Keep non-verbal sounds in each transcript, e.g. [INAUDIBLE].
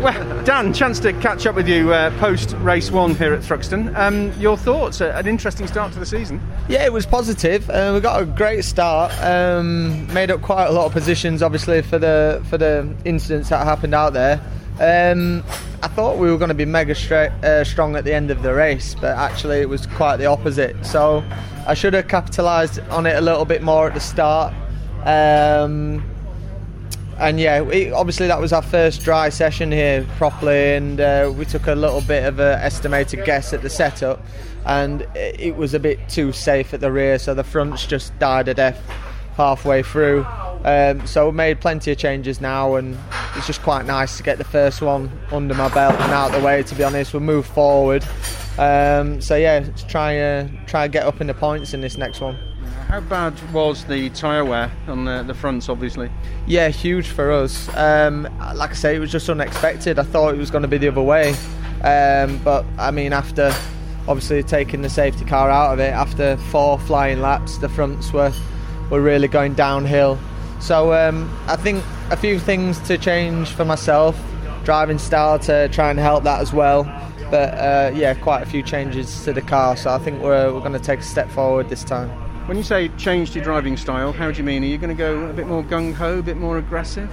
Well, Dan, chance to catch up with you uh, post race one here at Thruxton. Um, your thoughts? Uh, an interesting start to the season. Yeah, it was positive. Uh, we got a great start. Um, made up quite a lot of positions, obviously, for the for the incidents that happened out there. Um, I thought we were going to be mega uh, strong at the end of the race, but actually it was quite the opposite. So I should have capitalised on it a little bit more at the start. Um, and yeah, obviously that was our first dry session here properly, and uh, we took a little bit of an estimated guess at the setup, and it was a bit too safe at the rear, so the fronts just died a death halfway through. Um, so we made plenty of changes now, and it's just quite nice to get the first one under my belt and out the way. To be honest, we'll move forward. Um, so yeah, let's try uh, try and get up in the points in this next one. How bad was the tyre wear on the, the fronts, obviously? Yeah, huge for us. Um, like I say, it was just unexpected. I thought it was going to be the other way. Um, but I mean, after obviously taking the safety car out of it, after four flying laps, the fronts were, were really going downhill. So um, I think a few things to change for myself, driving style to try and help that as well. But uh, yeah, quite a few changes to the car. So I think we're, we're going to take a step forward this time. When you say changed your driving style, how do you mean? Are you going to go a bit more gung ho, a bit more aggressive?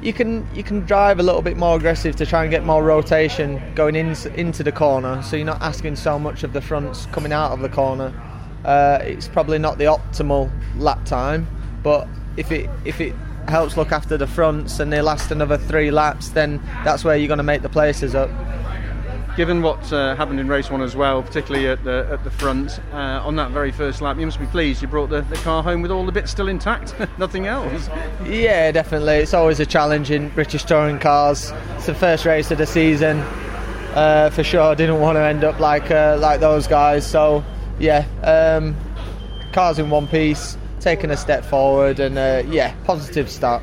You can you can drive a little bit more aggressive to try and get more rotation going in, into the corner, so you're not asking so much of the fronts coming out of the corner. Uh, it's probably not the optimal lap time, but if it if it helps look after the fronts and they last another three laps, then that's where you're going to make the places up given what uh, happened in race one as well, particularly at the at the front uh, on that very first lap, you must be pleased you brought the, the car home with all the bits still intact, [LAUGHS] nothing else. Yeah, definitely. It's always a challenge in British touring cars. It's the first race of the season. Uh, for sure, I didn't want to end up like uh, like those guys. So yeah, um, cars in one piece, taking a step forward, and uh, yeah, positive start.